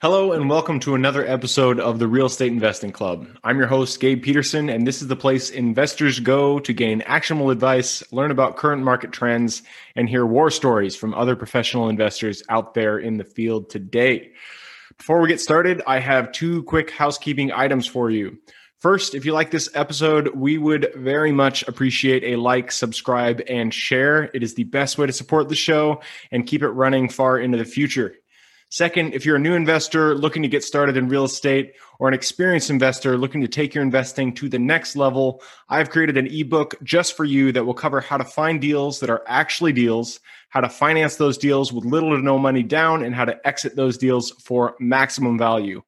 Hello, and welcome to another episode of the Real Estate Investing Club. I'm your host, Gabe Peterson, and this is the place investors go to gain actionable advice, learn about current market trends, and hear war stories from other professional investors out there in the field today. Before we get started, I have two quick housekeeping items for you. First, if you like this episode, we would very much appreciate a like, subscribe, and share. It is the best way to support the show and keep it running far into the future. Second, if you're a new investor looking to get started in real estate or an experienced investor looking to take your investing to the next level, I've created an ebook just for you that will cover how to find deals that are actually deals, how to finance those deals with little to no money down, and how to exit those deals for maximum value.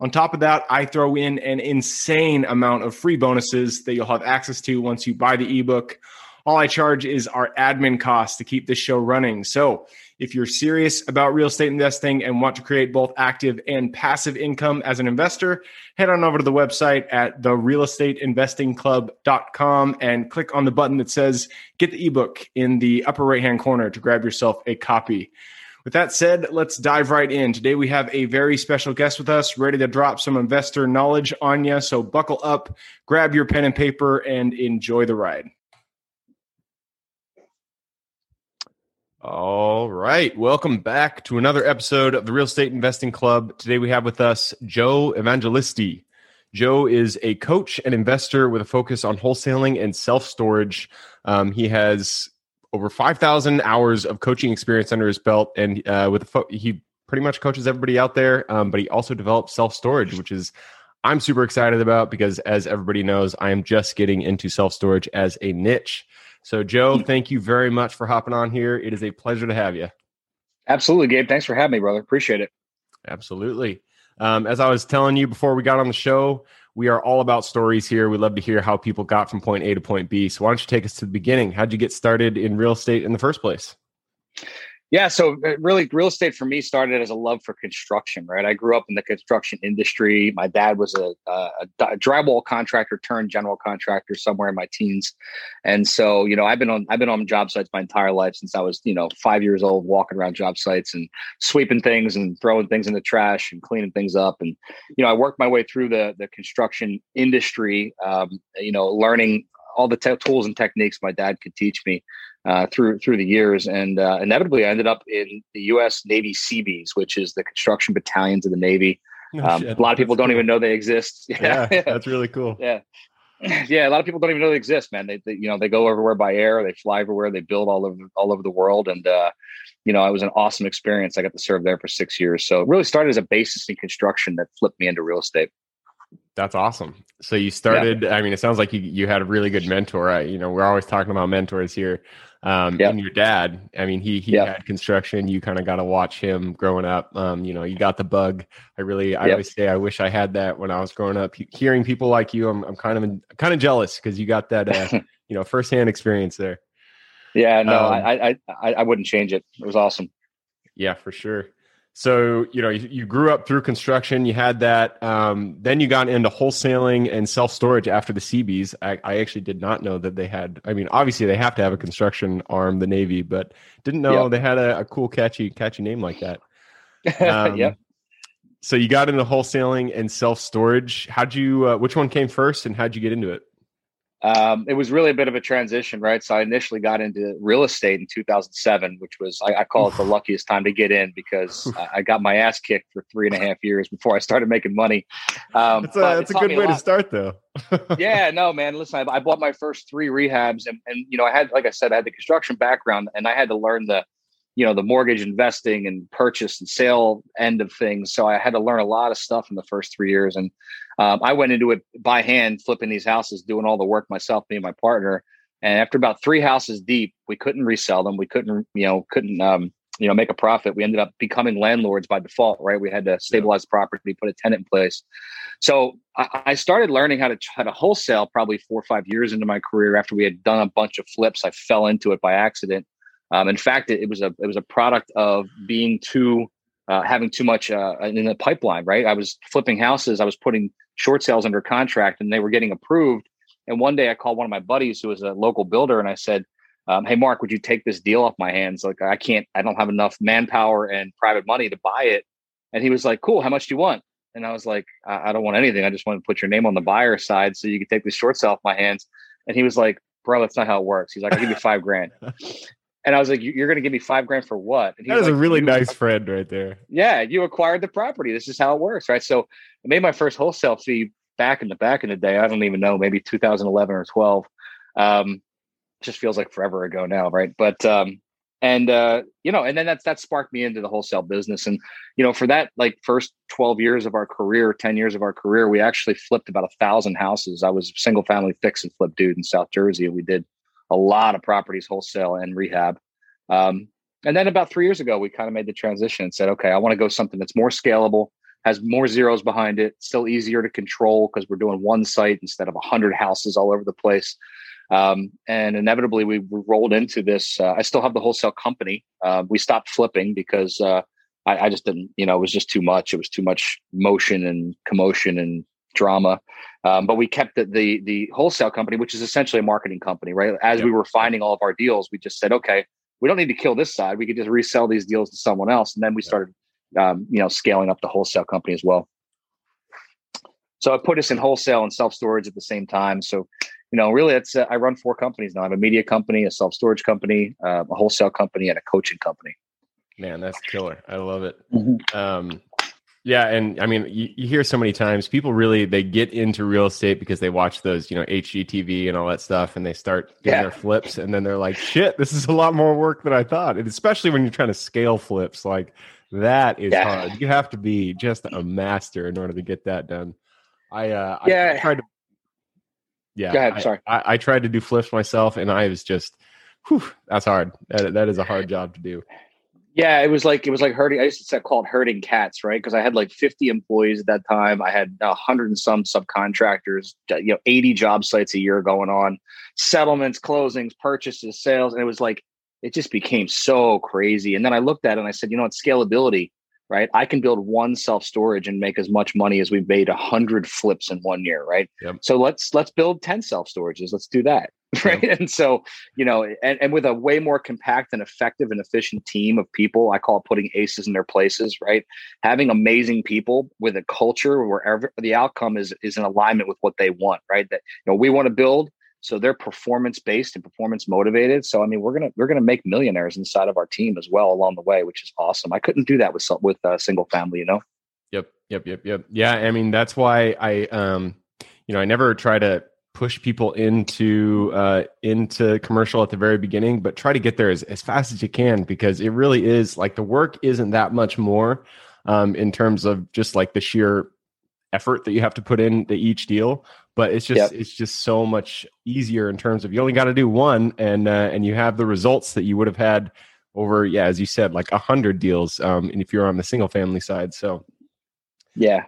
On top of that, I throw in an insane amount of free bonuses that you'll have access to once you buy the ebook. All I charge is our admin costs to keep this show running. So, if you're serious about real estate investing and want to create both active and passive income as an investor, head on over to the website at therealestateinvestingclub.com and click on the button that says get the ebook in the upper right hand corner to grab yourself a copy. With that said, let's dive right in. Today we have a very special guest with us, ready to drop some investor knowledge on you. So buckle up, grab your pen and paper, and enjoy the ride. All right. Welcome back to another episode of the Real Estate Investing Club. Today we have with us Joe Evangelisti. Joe is a coach and investor with a focus on wholesaling and self storage. Um, he has over 5,000 hours of coaching experience under his belt, and uh, with fo- he pretty much coaches everybody out there, um, but he also develops self storage, which is I'm super excited about because, as everybody knows, I am just getting into self storage as a niche. So, Joe, thank you very much for hopping on here. It is a pleasure to have you. Absolutely, Gabe. Thanks for having me, brother. Appreciate it. Absolutely. Um, as I was telling you before we got on the show, we are all about stories here. We love to hear how people got from point A to point B. So, why don't you take us to the beginning? How'd you get started in real estate in the first place? Yeah, so uh, really, real estate for me started as a love for construction. Right, I grew up in the construction industry. My dad was a, a, drywall contractor turned general contractor somewhere in my teens, and so you know, I've been on I've been on job sites my entire life since I was you know five years old, walking around job sites and sweeping things and throwing things in the trash and cleaning things up. And you know, I worked my way through the the construction industry. Um, you know, learning all the te- tools and techniques my dad could teach me uh, through through the years, and uh, inevitably I ended up in the U.S. Navy Seabees, which is the construction battalions of the Navy. Oh, um, a lot of people don't even know they exist. Yeah, yeah, that's really cool. Yeah, yeah. A lot of people don't even know they exist, man. They, they, you know, they go everywhere by air. They fly everywhere. They build all over all over the world, and uh, you know, it was an awesome experience. I got to serve there for six years. So it really started as a basis in construction that flipped me into real estate. That's awesome. So you started. Yeah. I mean, it sounds like you you had a really good mentor. I, you know, we're always talking about mentors here. Um, yep. And your dad, I mean, he he had construction. You kind of got to watch him growing up. Um, you know, you got the bug. I really, I always say, I wish I had that when I was growing up. Hearing people like you, I'm I'm kind of kind of jealous because you got that, uh, you know, firsthand experience there. Yeah, no, um, I, I I I wouldn't change it. It was awesome. Yeah, for sure. So, you know, you, you, grew up through construction, you had that. Um, then you got into wholesaling and self storage after the Seabees. I, I, actually did not know that they had, I mean, obviously they have to have a construction arm, the Navy, but didn't know yep. they had a, a, cool, catchy, catchy name like that. Um, yep. So you got into wholesaling and self storage. How'd you, uh, which one came first and how'd you get into it? Um, it was really a bit of a transition, right? So I initially got into real estate in 2007, which was I, I call it the luckiest time to get in because I, I, got my ass kicked for three and a half years before I started making money. Um, that's a, that's a good way a to start, though. yeah, no, man. Listen, I, I, bought my first three rehabs, and, and you know, I had, like I said, I had the construction background, and I had to learn the you know the mortgage investing and purchase and sale end of things. So i had to learn a lot of stuff in the first three years. And um, i went into it by hand flipping these houses doing all the work myself me and my partner. And after about three houses deep we couldn't resell them. We couldn't you know couldn't um, you know make a profit. We ended up becoming landlords by default right? We had to stabilize the property put a tenant in place. So I, I started learning how to how to wholesale probably four or five years into my career after we had done a bunch of flips. I fell into it by accident um, in fact, it, it, was a it was a product of being too uh, having too much uh, in the pipeline. Right, I was flipping houses. I was putting short sales under contract, and they were getting approved. And one day I called one of my buddies who was a local builder and I said, um, Hey, Mark, would you take this deal off my hands? Like, I can't, I don't have enough manpower and private money to buy it. And he was like, Cool, how much do you want? And I was like, I, I don't want anything. I just want to put your name on the buyer side so you can take this short sale off my hands. And he was like, Bro, that's not how it works. He's like, I'll give you five grand. And I was like, "You're going to give me five grand for what?" And he that is like, a really nice friend right there. Yeah, you acquired the property. This is how it works, right? So I made my first wholesale fee back in the back in the day. I don't even know, maybe 2011 or 12. Um, just feels like forever ago now, right? But um, and uh, you know, and then that's that sparked me into the wholesale business. And you know, for that like first 12 years of our career, 10 years of our career, we actually flipped about a thousand houses. I was a single family fix and flip dude in South Jersey, and we did a lot of properties wholesale and rehab. Um, and then about three years ago, we kind of made the transition and said, okay, I want to go something that's more scalable, has more zeros behind it, still easier to control because we're doing one site instead of a hundred houses all over the place. Um, and inevitably, we, rolled into this. Uh, I still have the wholesale company. Uh, we stopped flipping because uh, I, I, just didn't, you know, it was just too much. It was too much motion and commotion and drama. Um, but we kept the, the, the wholesale company, which is essentially a marketing company, right? As yep. we were finding all of our deals, we just said, okay, we don't need to kill this side. We could just resell these deals to someone else, and then we started, um, you know, scaling up the wholesale company as well. So I put us in wholesale and self storage at the same time. So, you know, really, it's uh, I run four companies now. I have a media company, a self storage company, uh, a wholesale company, and a coaching company. Man, that's killer. I love it. Mm-hmm. Um, yeah, and I mean, you, you, hear so many times people really they get into real estate because they watch those, you know, HGTV and all that stuff, and they start getting yeah. their flips, and then they're like, "Shit, this is a lot more work than I thought." And especially when you're trying to scale flips, like that is yeah. hard. You have to be just a master in order to get that done. I uh, yeah, I, tried to. Yeah, go ahead. I, sorry, I, I, tried to do flips myself, and I was just, whew, that's hard. That, that is a hard job to do. Yeah, it was like it was like herding. I used to call it herding cats, right? Because I had like 50 employees at that time. I had a hundred and some subcontractors. Uh, you know, 80 job sites a year going on, settlements, closings, purchases, sales, and it was like it just became so crazy. And then I looked at it and I said, you know what, scalability, right? I can build one self storage and make as much money as we've made a hundred flips in one year, right? Yep. So let's let's build 10 self storages. Let's do that. Right? And so you know and, and with a way more compact and effective and efficient team of people i call it putting aces in their places right? Having amazing people with a culture where the outcome is is in alignment with what they want right? That you know we want to build so they're performance based and performance motivated so i mean we're gonna we're gonna make millionaires inside of our team as well along the way which is awesome. I couldn't do that with with a single family you know? Yep yep yep yep. Yeah i mean that's why i um you know i never try to push people into uh, into commercial at the very beginning, but try to get there as, as fast as you can because it really is like the work isn't that much more um, in terms of just like the sheer effort that you have to put into each deal but it's just yep. it's just so much easier in terms of you only got to do one and uh, and you have the results that you would have had over yeah as you said like a hundred deals um, and if you're on the single family side so yeah.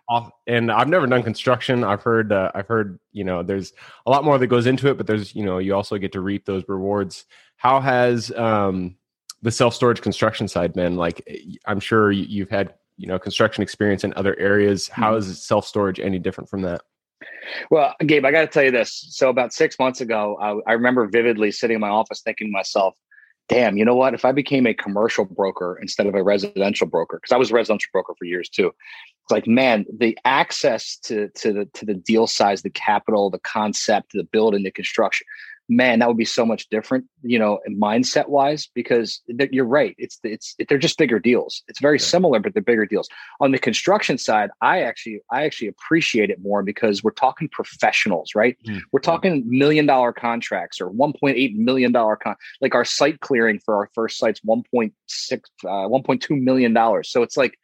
And I've never done construction. I've heard, uh, I've heard, you know, there's a lot more that goes into it, but there's, you know, you also get to reap those rewards. How has um, the self storage construction side been? Like, I'm sure you've had, you know, construction experience in other areas. How mm-hmm. is self storage any different from that? Well, Gabe, I got to tell you this. So about six months ago, I, I remember vividly sitting in my office thinking to myself, damn, you know what? If I became a commercial broker instead of a residential broker, because I was a residential broker for years too, like, man, the access to to the to the deal size, the capital, the concept, the building, the construction, man, that would be so much different, you know, mindset wise, because you're right. It's, it's, it, they're just bigger deals. It's very yeah. similar, but they're bigger deals. On the construction side, I actually, I actually appreciate it more because we're talking professionals, right? Mm-hmm. We're talking million dollar contracts or $1.8 million con, like our site clearing for our first site's 1.6, uh, $1.2 million. So it's like,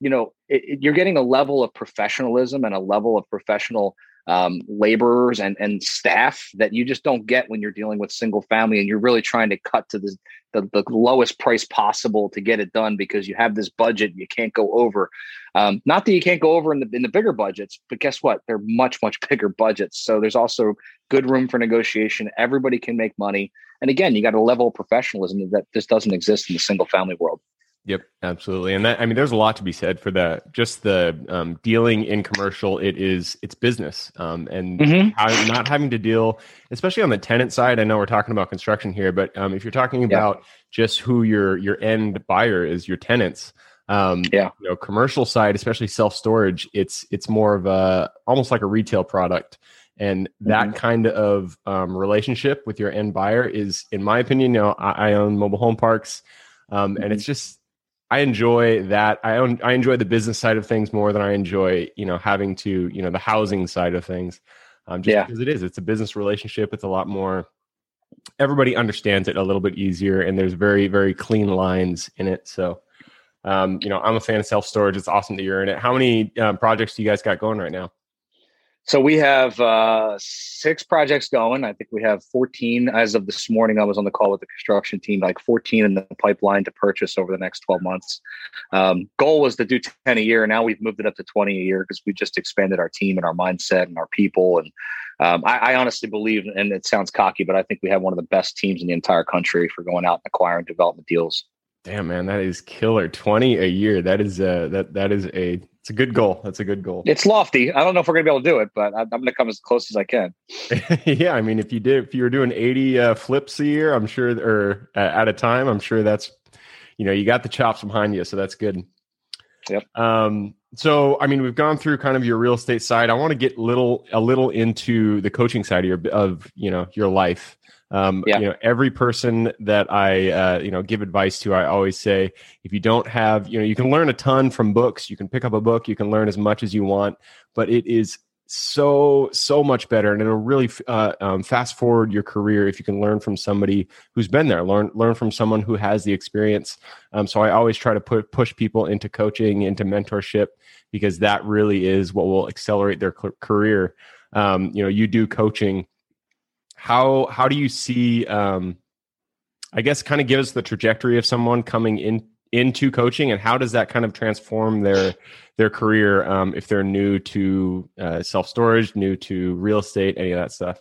you know, it, it, you're getting a level of professionalism and a level of professional um, laborers and, and staff that you just don't get when you're dealing with single family and you're really trying to cut to the, the, the lowest price possible to get it done because you have this budget you can't go over. Um, not that you can't go over in the in the bigger budgets, but guess what? They're much much bigger budgets. So there's also good room for negotiation. Everybody can make money. And again, you got a level of professionalism that just doesn't exist in the single family world. Yep, absolutely. And that I mean there's a lot to be said for that. Just the um, dealing in commercial, it is it's business. Um, and mm-hmm. how, not having to deal, especially on the tenant side. I know we're talking about construction here, but um, if you're talking about yeah. just who your your end buyer is, your tenants. Um, yeah, you know, commercial side, especially self storage, it's it's more of a almost like a retail product, and that mm-hmm. kind of um, relationship with your end buyer is, in my opinion, you know, I, I own mobile home parks, um, mm-hmm. and it's just I enjoy that. I own, I enjoy the business side of things more than I enjoy, you know, having to, you know, the housing side of things. Um, just yeah. because it is, it's a business relationship. It's a lot more. Everybody understands it a little bit easier, and there's very, very clean lines in it. So, um, you know, I'm a fan of self storage. It's awesome that you're in it. How many um, projects do you guys got going right now? So we have uh, six projects going. I think we have 14 as of this morning. I was on the call with the construction team, like 14 in the pipeline to purchase over the next 12 months. Um, goal was to do 10 a year. Now we've moved it up to 20 a year because we just expanded our team and our mindset and our people. And um, I, I, honestly believe, and it sounds cocky, but I think we have one of the best teams in the entire country for going out and acquiring development deals. Damn man, that is killer. 20 a year. That is a, that that is a it's a good goal. That's a good goal. It's lofty. I don't know if we're gonna be able to do it, but I'm gonna come as close as I can. yeah, I mean, if you did, if you were doing 80 uh, flips a year, I'm sure, or uh, at a time, I'm sure that's, you know, you got the chops behind you, so that's good. Yep. Um. So, I mean, we've gone through kind of your real estate side. I want to get little a little into the coaching side of your of you know your life. Um, yeah. You know, every person that I uh, you know give advice to, I always say, if you don't have, you know, you can learn a ton from books. You can pick up a book. You can learn as much as you want, but it is so so much better, and it'll really uh, um, fast forward your career if you can learn from somebody who's been there. Learn learn from someone who has the experience. Um, so I always try to put push people into coaching, into mentorship, because that really is what will accelerate their career. Um, you know, you do coaching how how do you see um i guess kind of give us the trajectory of someone coming in into coaching and how does that kind of transform their their career um, if they're new to uh, self storage new to real estate any of that stuff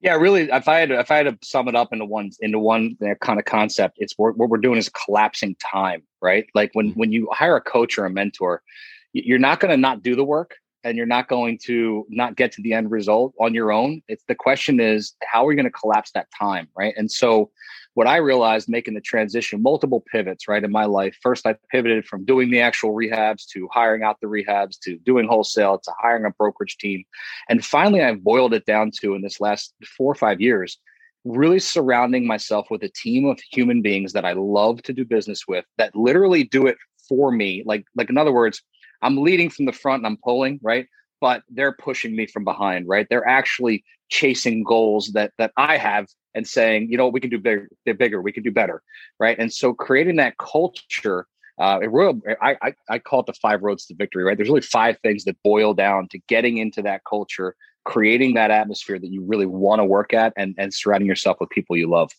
yeah really if i had if i had to sum it up into one into one kind of concept it's what, what we're doing is collapsing time right like when mm-hmm. when you hire a coach or a mentor you're not going to not do the work and you're not going to not get to the end result on your own. It's the question is how are you going to collapse that time, right? And so what I realized making the transition, multiple pivots, right, in my life. First, I pivoted from doing the actual rehabs to hiring out the rehabs to doing wholesale to hiring a brokerage team. And finally, I've boiled it down to in this last four or five years, really surrounding myself with a team of human beings that I love to do business with that literally do it for me. Like, like in other words, I'm leading from the front and I'm pulling, right? But they're pushing me from behind, right? They're actually chasing goals that that I have and saying, you know, we can do bigger, they're bigger, we can do better, right? And so creating that culture, uh, it real, I, I I call it the five roads to victory, right? There's really five things that boil down to getting into that culture, creating that atmosphere that you really want to work at, and and surrounding yourself with people you love.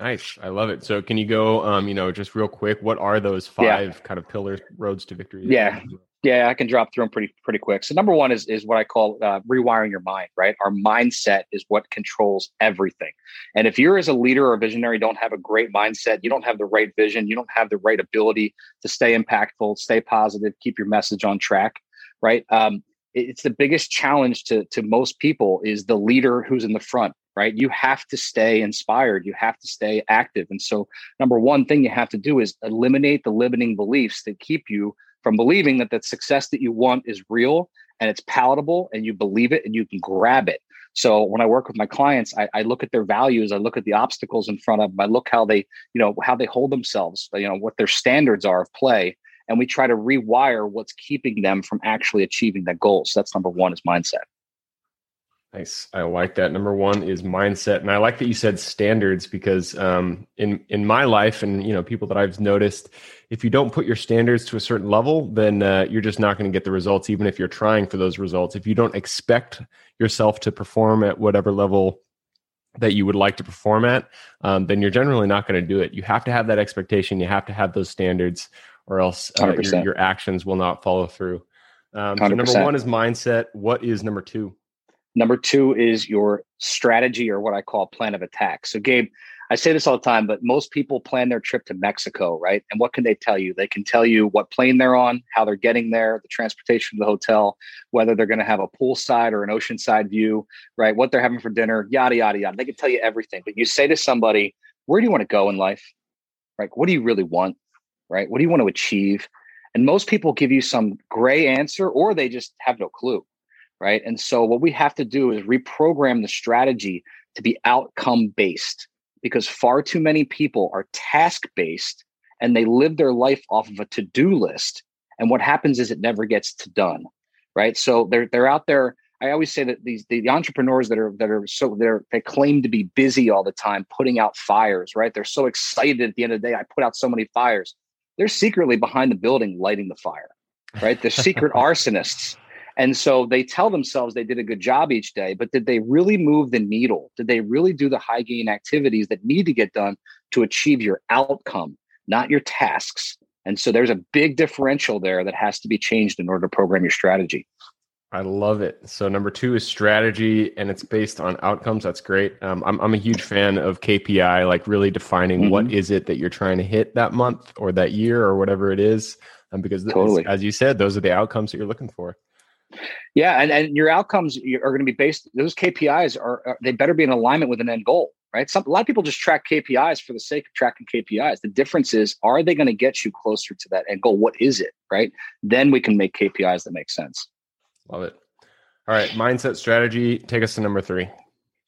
Nice. I love it. So can you go um, you know, just real quick, what are those five yeah. kind of pillars roads to victory? Yeah. Yeah, I can drop through them pretty pretty quick. So number one is is what I call uh, rewiring your mind. Right, our mindset is what controls everything. And if you're as a leader or a visionary don't have a great mindset, you don't have the right vision, you don't have the right ability to stay impactful, stay positive, keep your message on track. Right, um, it's the biggest challenge to to most people is the leader who's in the front right you have to stay inspired you have to stay active and so number one thing you have to do is eliminate the limiting beliefs that keep you from believing that the success that you want is real and it's palatable and you believe it and you can grab it. So when I work with my clients, I, I, look at their values, I look at the obstacles in front of them, I look how they, you know, how they hold themselves, you know, what their standards are of play, and we try to rewire what's keeping them from actually achieving that goal. So that's number one is mindset. Nice. I like that. Number one is mindset, and I like that you said standards because um, in in my life and you know people that I've noticed, if you don't put your standards to a certain level, then uh, you're just not going to get the results, even if you're trying for those results. If you don't expect yourself to perform at whatever level that you would like to perform at, um, then you're generally not going to do it. You have to have that expectation. You have to have those standards, or else uh, your, your, actions will not follow through. Um, so number one is mindset. What is number two? Number two is your strategy or what I call plan of attack. So, Gabe, I say this all the time, but most people plan their trip to Mexico, right? And what can they tell you? They can tell you what plane they're on, how they're getting there, the transportation to the hotel, whether they're going to have a poolside or an oceanside view, right? What they're having for dinner, yada, yada, yada. They can tell you everything. But you say to somebody, where do you want to go in life? Right? What do you really want? Right? What do you want to achieve? And most people give you some gray answer or they just have no clue. Right. And so what we have to do is reprogram the strategy to be outcome based because far too many people are task based and they live their life off of a to-do list and what happens is it never gets to done right? So they're they're out there. I always say that these the entrepreneurs that are that are so they're they claim to be busy all the time putting out fires right? They're so excited at the end of the day i put out so many fires. They're secretly behind the building lighting the fire right? They're secret arsonists and so they tell themselves they did a good job each day, but did they really move the needle? Did they really do the high gain activities that need to get done to achieve your outcome, not your tasks? And so there's a big differential there that has to be changed in order to program your strategy. I love it. So number two is strategy, and it's based on outcomes. That's great. Um, I'm I'm a huge fan of KPI, like really defining mm-hmm. what is it that you're trying to hit that month or that year or whatever it is, um, because totally. as you said, those are the outcomes that you're looking for. Yeah, and, and your outcomes are going to be based. Those KPIs are, are they better be in alignment with an end goal, right? Some a lot of people just track KPIs for the sake of tracking KPIs. The difference is, are they going to get you closer to that end goal? What is it, right? Then we can make KPIs that make sense. Love it. All right, mindset strategy. Take us to number three.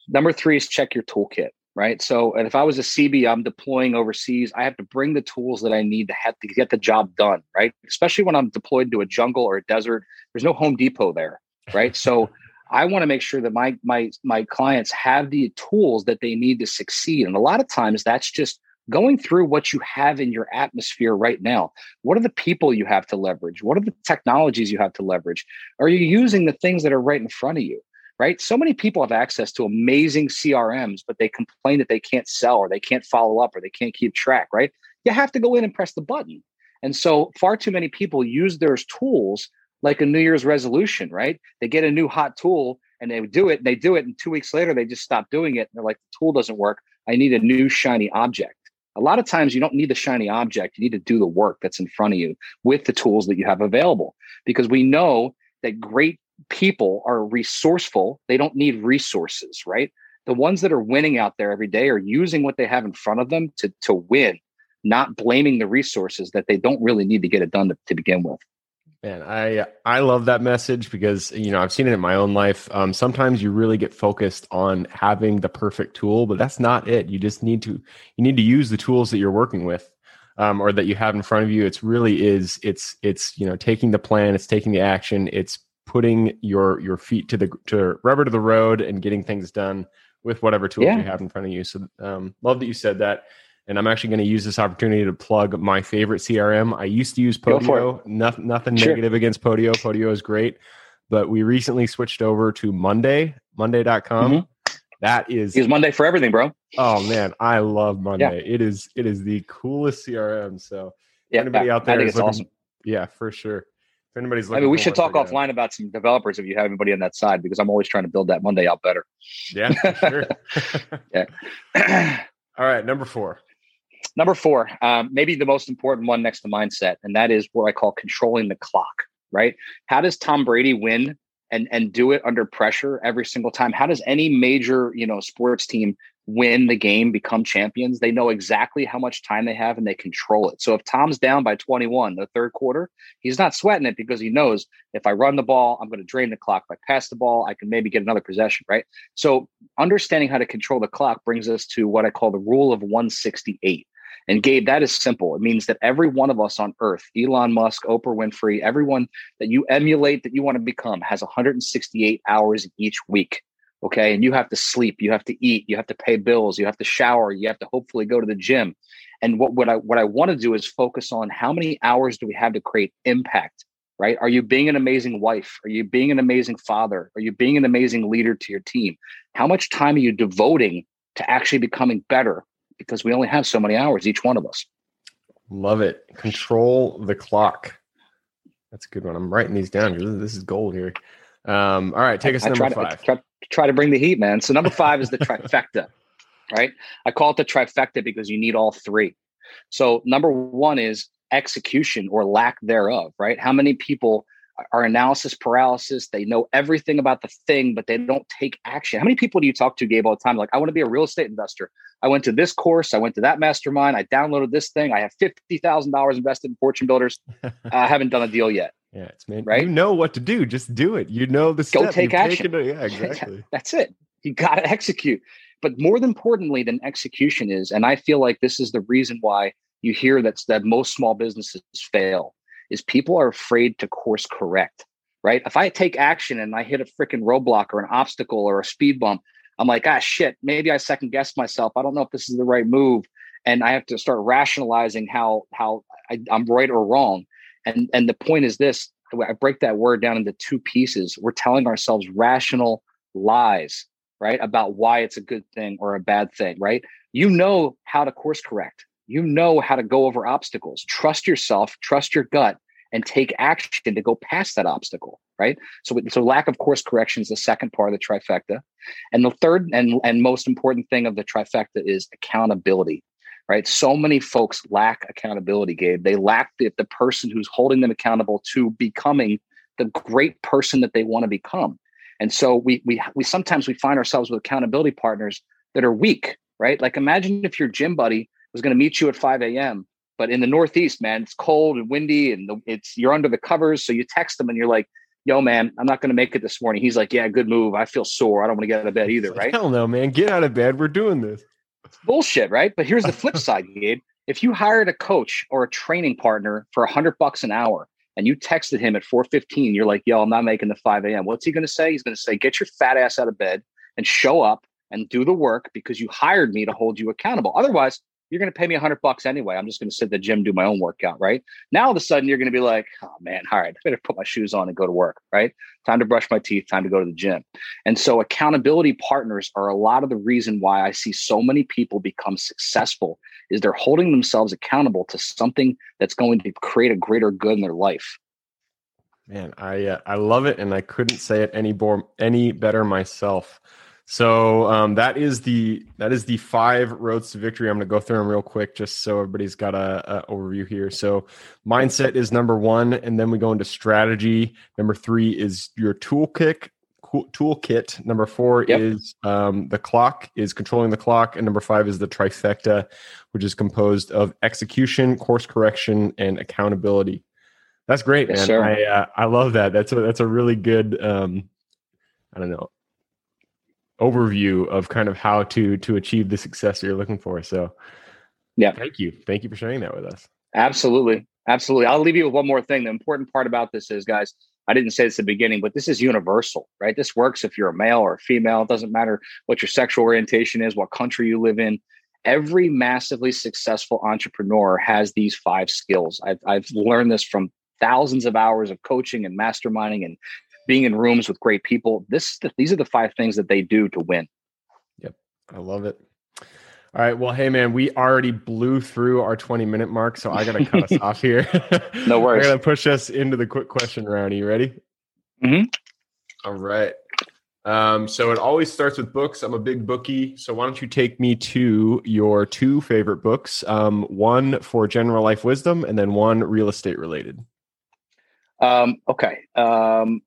Number three is check your toolkit right? So, and if I was a Seabee, I'm deploying overseas. I have to bring the tools that I need to have to get the job done, right? Especially when I'm deployed to a jungle or a desert. There's no Home Depot there, right? so, I want to make sure that my my my clients have the tools that they need to succeed. And a lot of times, that's just going through what you have in your atmosphere right now. What are the people you have to leverage? What are the technologies you have to leverage? Are you using the things that are right in front of you? Right? So many people have access to amazing CRMs, but they complain that they can't sell or they can't follow up or they can't keep track, right? You have to go in and press the button. And so far too many people use their tools like a New Year's resolution, right? They get a new hot tool and they do it and they do it. And two weeks later, they just stop doing it. And they're like, the tool doesn't work. I need a new shiny object. A lot of times you don't need the shiny object. You need to do the work that's in front of you with the tools that you have available because we know that great people are resourceful. They don't need resources, right? The ones that are winning out there every day are using what they have in front of them to, to win, not blaming the resources that they don't really need to get it done to, to begin with. Man, I I love that message because you know I've seen it in my own life. Um, sometimes you really get focused on having the perfect tool, but that's not it. You just need to you need to use the tools that you're working with, um, or that you have in front of you. It's really is it's it's you know taking the plan, it's taking the action, it's putting your your feet to the to rubber to the road and getting things done with whatever tools yeah. you have in front of you. So um, love that you said that. And I'm actually going to use this opportunity to plug my favorite CRM. I used to use Podio. Nothing, nothing sure. negative against Podio. Podio is great, but we recently switched over to Monday, Monday.com. Mm-hmm. That is use Monday for everything, bro. Oh man, I love Monday. Yeah. It is it is the coolest CRM. So yeah, anybody out there is looking, awesome. yeah, for sure. If anybody's looking, I mean, we should talk offline about some developers if you have anybody on that side because I'm always trying to build that Monday out better. Yeah, sure. yeah. All right, number four. Number four, um, maybe the most important one next to mindset, and that is what I call controlling the clock. Right? How does Tom Brady win and and do it under pressure every single time? How does any major you know sports team win the game, become champions. They know exactly how much time they have and they control it. So if Tom's down by 21 the third quarter, he's not sweating it because he knows if I run the ball, I'm going to drain the clock. If I pass the ball, I can maybe get another possession, right? So understanding how to control the clock brings us to what I call the rule of 168. And Gabe, that is simple. It means that every one of us on earth, Elon Musk, Oprah Winfrey, everyone that you emulate, that you want to become, has 168 hours each week okay? And you have to sleep you have to eat you have to pay bills you have to shower you have to hopefully go to the gym. And what, what i what i want to do is focus on how many hours do we have to create impact right? Are you being an amazing wife? Are you being an amazing father? Are you being an amazing leader to your team? How much time are you devoting to actually becoming better? Because we only have so many hours each one of us. Love it. Control the clock. That's a good one. I'm writing these down this is gold here. Um, all right take us I, number I five try to bring the heat, man. So number five is the trifecta, right? I call it the trifecta because you need all three. So number one is execution or lack thereof, right? How many people are analysis paralysis? They know everything about the thing, but they don't take action. How many people do you talk to, Gabe, all the time? Like, I want to be a real estate investor. I went to this course. I went to that mastermind. I downloaded this thing. I have fifty thousand dollars invested in Fortune Builders. I haven't done a deal yet. Yeah, it's man. Right? You know what to do. Just do it. You know the Go take You've action. Yeah, exactly. That's it. You got to execute. But more importantly than execution is, and I feel like this is the reason why you hear that that most small businesses fail, is people are afraid to course correct. Right? If I take action and I hit a freaking roadblock or an obstacle or a speed bump, I'm like, ah, shit. Maybe I second guessed myself. I don't know if this is the right move, and I have to start rationalizing how how I, I'm right or wrong. And and the point is this: I break that word down into two pieces. We're telling ourselves rational lies, right? About why it's a good thing or a bad thing, right? You know how to course correct. You know how to go over obstacles. Trust yourself, trust your gut, and take action to go past that obstacle, right? So, so lack of course correction is the second part of the trifecta. And the third and, and most important thing of the trifecta is accountability right? So many folks lack accountability, Gabe. They lack the, the person who's holding them accountable to becoming the great person that they want to become. And so we we we sometimes we find ourselves with accountability partners that are weak, right? Like imagine if your gym buddy was going to meet you at 5 a.m. But in the Northeast, man, it's cold and windy, and the, it's you're under the covers. So you text them and you're like, "Yo, man, I'm not going to make it this morning." He's like, "Yeah, good move. I feel sore. I don't want to get out of bed either." Right? Hell no, man. Get out of bed. We're doing this bullshit, right? But here's the flip side, Gabe. If you hired a coach or a training partner for a hundred bucks an hour and you texted him at 415, you're like, yo, I'm not making the 5 a.m. What's he gonna say? He's gonna say, get your fat ass out of bed and show up and do the work because you hired me to hold you accountable. Otherwise, you're going to pay me a hundred bucks anyway. I'm just going to sit at the gym, do my own workout, right? Now, all of a sudden, you're going to be like, oh man, all right, I better put my shoes on and go to work, right? Time to brush my teeth, time to go to the gym. And so, accountability partners are a lot of the reason why I see so many people become successful is they're holding themselves accountable to something that's going to create a greater good in their life. Man, I uh, I love it, and I couldn't say it any more any better myself. So um, that is the that is the five roads to victory. I'm going to go through them real quick, just so everybody's got a, a, overview here. So mindset is number one, and then we go into strategy. Number three is your toolkit. Toolkit. Number four yep. is um, the clock is controlling the clock, and number five is the trifecta, which is composed of execution, course correction, and accountability. That's great, man. I uh, I love that. That's a that's a really good. Um, I don't know overview of kind of how to to achieve the success you're looking for. So, yeah, thank you, thank you for sharing that with us. Absolutely, absolutely. I'll leave you with one more thing. The important part about this is, guys, I didn't say this at the beginning, but this is universal, right? This works if you're a male or a female. It doesn't matter what your sexual orientation is, what country you live in. Every massively successful entrepreneur has these five skills. I've, I've learned this from thousands of hours of coaching and masterminding and being in rooms with great people. This these are the five things that they do to win. Yep. I love it. All right. Well, hey man, we already blew through our 20 minute mark, so I gotta cut us off here. no worries. I gotta push us into the quick question round. Are you ready? Mm-hmm. All right. Um, so it always starts with books. I'm a big bookie. So why don't you take me to your two favorite books? Um, one for general life wisdom and then one real estate related. Um, okay. Um,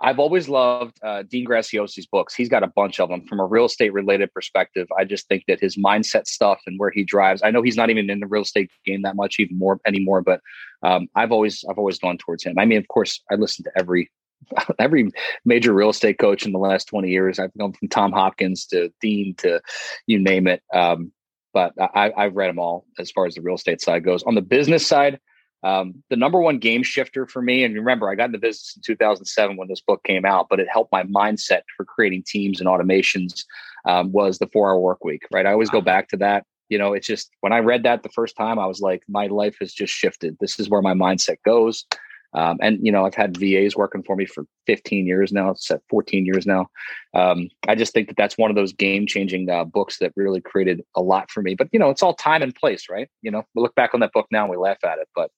I've always loved uh, Dean Graziosi's books. He's got a bunch of them from a real estate related perspective. I just think that his mindset stuff and where he drives. I know he's not even in the real estate game that much even more anymore, but um, I've always I've always gone towards him. I mean, of course, I listen to every every major real estate coach in the last twenty years. I've gone from Tom Hopkins to Dean to you name it. Um, but I, I've read them all as far as the real estate side goes. On the business side, um, the number one game shifter for me, and remember, I got into business in 2007 when this book came out, but it helped my mindset for creating teams and automations. Um, was the four hour work week, right? I always go back to that. You know, it's just when I read that the first time, I was like, my life has just shifted. This is where my mindset goes. Um, and you know, I've had VAs working for me for 15 years now. It's at 14 years now. Um, I just think that that's one of those game changing uh, books that really created a lot for me. But you know, it's all time and place, right? You know, we look back on that book now and we laugh at it, but.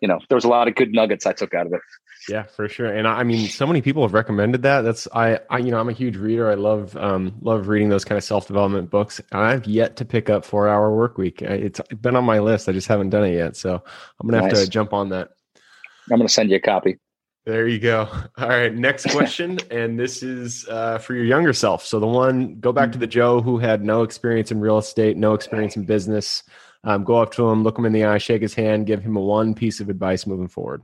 You know, there was a lot of good nuggets I took out of it. Yeah, for sure. And I, I mean, so many people have recommended that. That's I, I, you know, I'm a huge reader. I love, um, love reading those kind of self development books. I've yet to pick up Four Hour Work Week. It's been on my list. I just haven't done it yet. So I'm gonna have to jump on that. I'm gonna send you a copy. There you go. All right, next question, and this is uh, for your younger self. So the one, go back to the Joe who had no experience in real estate, no experience in business. Um, go up to him, look him in the eye, shake his hand, give him a one piece of advice moving forward.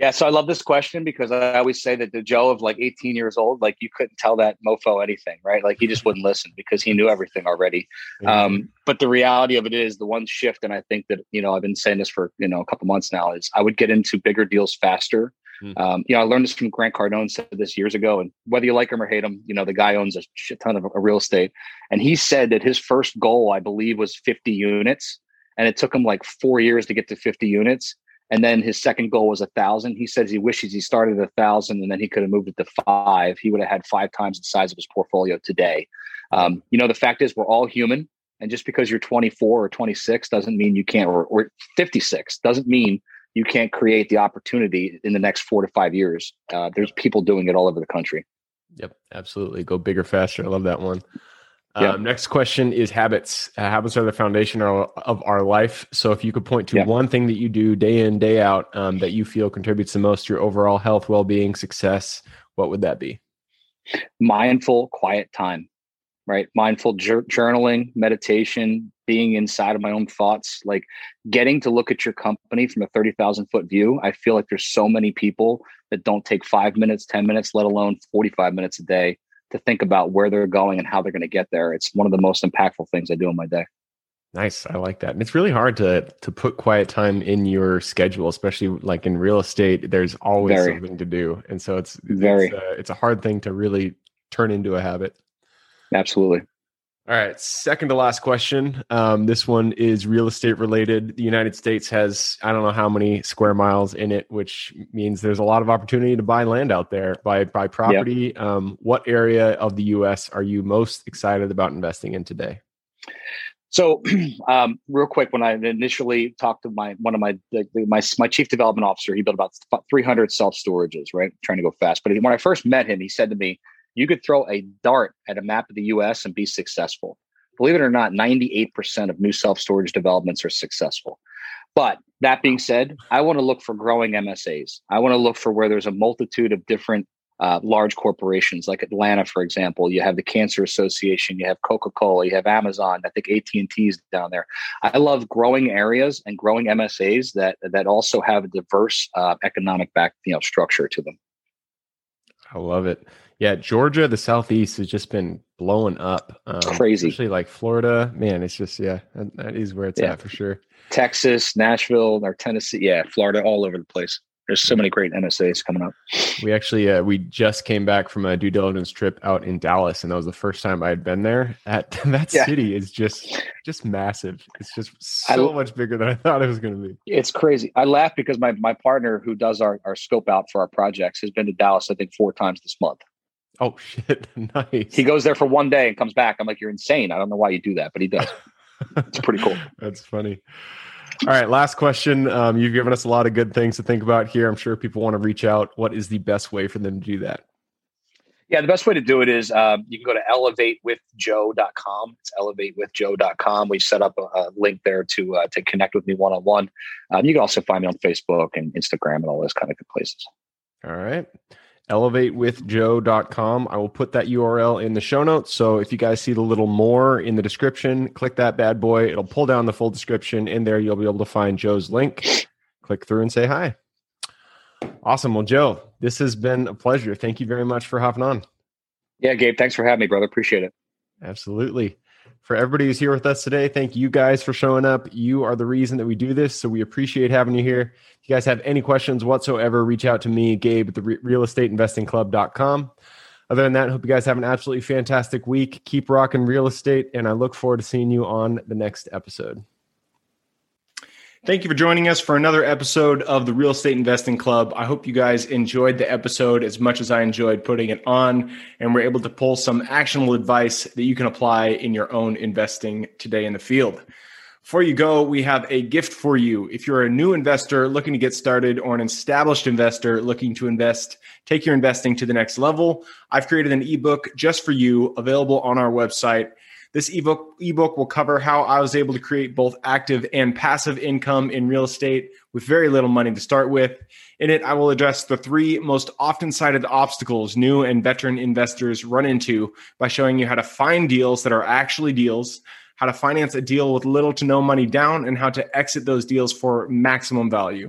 Yeah, so I love this question because I always say that the Joe of like 18 years old, like you couldn't tell that mofo anything, right? Like he just wouldn't listen because he knew everything already. Um, but the reality of it is the one shift, and I think that you know I've been saying this for you know a couple months now is I would get into bigger deals faster. Mm. Um, you know, I learned this from Grant Cardone said this years ago, and whether you like him or hate him, you know the guy owns a shit ton of real estate, and he said that his first goal, I believe, was 50 units, and it took him like four years to get to 50 units and then his second goal was a thousand. He says he wishes he started a thousand and then he could have moved it to five. He would have had five times the size of his portfolio today. Um, you know, the fact is we're all human. And just because you're 24 or 26 doesn't mean you can't, or, or 56 doesn't mean you can't create the opportunity in the next four to five years. Uh, there's people doing it all over the country. Yep, absolutely. Go bigger, faster. I love that one. Um, next question is habits. Uh, habits are the foundation of, of, our life. So, if you could point to one thing that you do day in, day out um, that you feel contributes the most to your overall health, well being, success, what would that be? Mindful, quiet time, right? Mindful jur- journaling, meditation, being inside of my own thoughts, like getting to look at your company from a 30,000 foot view. I feel like there's so many people that don't take five minutes, 10 minutes, let alone 45 minutes a day to think about where they're going and how they're going to get there. It's one of the most impactful things I do in my day. Nice. I like that. And it's really hard to to put quiet time in your schedule, especially like in real estate. There's always very, something to do, and so it's very it's, uh, it's a hard thing to really turn into a habit. Absolutely. All right, second to last question. Um, this one is real estate related. The United States has I don't know how many square miles in it, which means there's a lot of opportunity to buy land out there, buy buy property. Yep. Um, what area of the U.S. are you most excited about investing in today? So, um, real quick, when I initially talked to my one of my my my chief development officer, he built about 300 self storages, right? Trying to go fast. But when I first met him, he said to me, you could throw a dart at a map of the US and be successful. Believe it or not, 98% of new self storage developments are successful. But that being said, I want to look for growing MSAs. I want to look for where there's a multitude of different uh, large corporations, like Atlanta, for example. You have the Cancer Association, you have Coca Cola, you have Amazon. I think AT and T is down there. I love growing areas and growing MSAs that that also have a diverse uh, economic back you know structure to them. I love it. Yeah, Georgia, the southeast has just been blowing up. Um, Crazy, especially like Florida. Man, it's just yeah, that, that is where it's yeah. at for sure. Texas, Nashville, or Tennessee. Yeah, Florida, all over the place. There's so many great MSAs coming up. We actually uh, we just came back from a due diligence trip out in Dallas, and that was the first time I had been there. At that yeah. city is just just massive. It's just so I, much bigger than I thought it was going to be. It's crazy. I laugh because my my partner who does our our scope out for our projects has been to Dallas I think four times this month. Oh shit! nice. He goes there for one day and comes back. I'm like, you're insane. I don't know why you do that, but he does. it's pretty cool. That's funny. All right, last question. Um, you've given us a lot of good things to think about here. I'm sure people want to reach out. What is the best way for them to do that? Yeah, the best way to do it is um, you can go to elevatewithjoe.com. It's elevatewithjoe.com. We set up a, a link there to uh, to connect with me one on one. You can also find me on Facebook and Instagram and all those kind of good places. All right elevatewithjoe.com. I will put that URL in the show notes. So if you guys see the little more in the description, click that bad boy. It'll pull down the full description. In there, you'll be able to find Joe's link. Click through and say hi. Awesome. Well, Joe, this has been a pleasure. Thank you very much for hopping on. Yeah, Gabe, thanks for having me, brother. Appreciate it. Absolutely for everybody who's here with us today. Thank you guys for showing up. You are the reason that we do this. So we appreciate having you here. If you guys have any questions whatsoever, reach out to me, Gabe at the realestateinvestingclub.com. Other than that, hope you guys have an absolutely fantastic week. Keep rocking real estate, and I look forward to seeing you on the next episode. Thank you for joining us for another episode of the Real Estate Investing Club. I hope you guys enjoyed the episode as much as I enjoyed putting it on and we're able to pull some actionable advice that you can apply in your own investing today in the field. Before you go, we have a gift for you. If you're a new investor looking to get started or an established investor looking to invest, take your investing to the next level, I've created an ebook just for you available on our website. This ebook ebook will cover how I was able to create both active and passive income in real estate with very little money to start with. In it, I will address the three most often cited obstacles new and veteran investors run into by showing you how to find deals that are actually deals, how to finance a deal with little to no money down, and how to exit those deals for maximum value.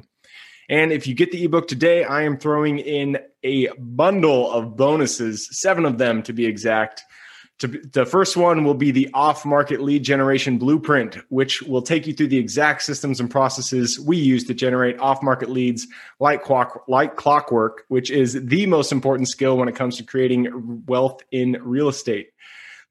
And if you get the ebook today, I am throwing in a bundle of bonuses, seven of them to be exact. The first one will be the off market lead generation blueprint, which will take you through the exact systems and processes we use to generate off market leads like, clock, like clockwork, which is the most important skill when it comes to creating wealth in real estate.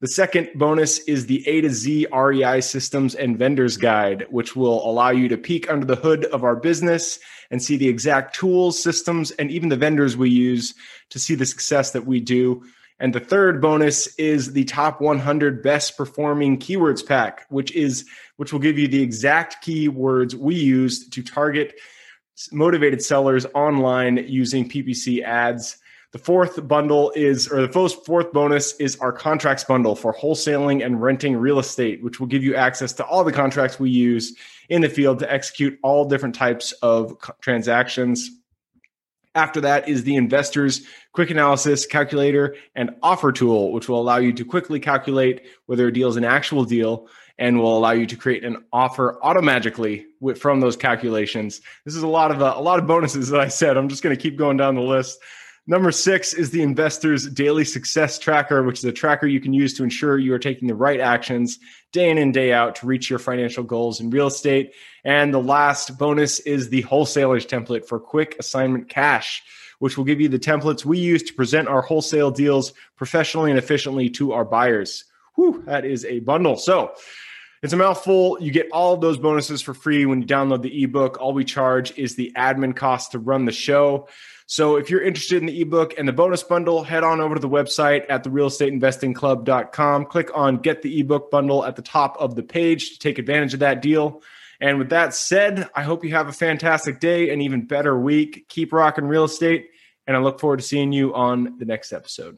The second bonus is the A to Z REI systems and vendors guide, which will allow you to peek under the hood of our business and see the exact tools, systems, and even the vendors we use to see the success that we do and the third bonus is the top 100 best performing keywords pack, which is which will give you the exact keywords we use to target motivated sellers online using PPC ads. The fourth bundle is, or the first fourth bonus is our contracts bundle for wholesaling and renting real estate, which will give you access to all the contracts we use in the field to execute all different types of transactions. After that is the investor's quick analysis calculator and offer tool, which will allow you to quickly calculate whether a deal is an actual deal and will allow you to create an offer automatically from those calculations. This is a lot of uh, a lot of bonuses that I said. I'm just going to keep going down the list. Number six is the investor's daily success tracker, which is a tracker you can use to ensure you are taking the right actions day in and day out to reach your financial goals in real estate. And the last bonus is the wholesaler's template for quick assignment cash, which will give you the templates we use to present our wholesale deals professionally and efficiently to our buyers. Whew, that is a bundle. So, it's a mouthful. You get all of those bonuses for free when you download the ebook. All we charge is the admin cost to run the show. So if you're interested in the ebook and the bonus bundle, head on over to the website at therealestateinvestingclub.com. Click on get the ebook bundle at the top of the page to take advantage of that deal. And with that said, I hope you have a fantastic day and even better week. Keep rocking real estate. And I look forward to seeing you on the next episode.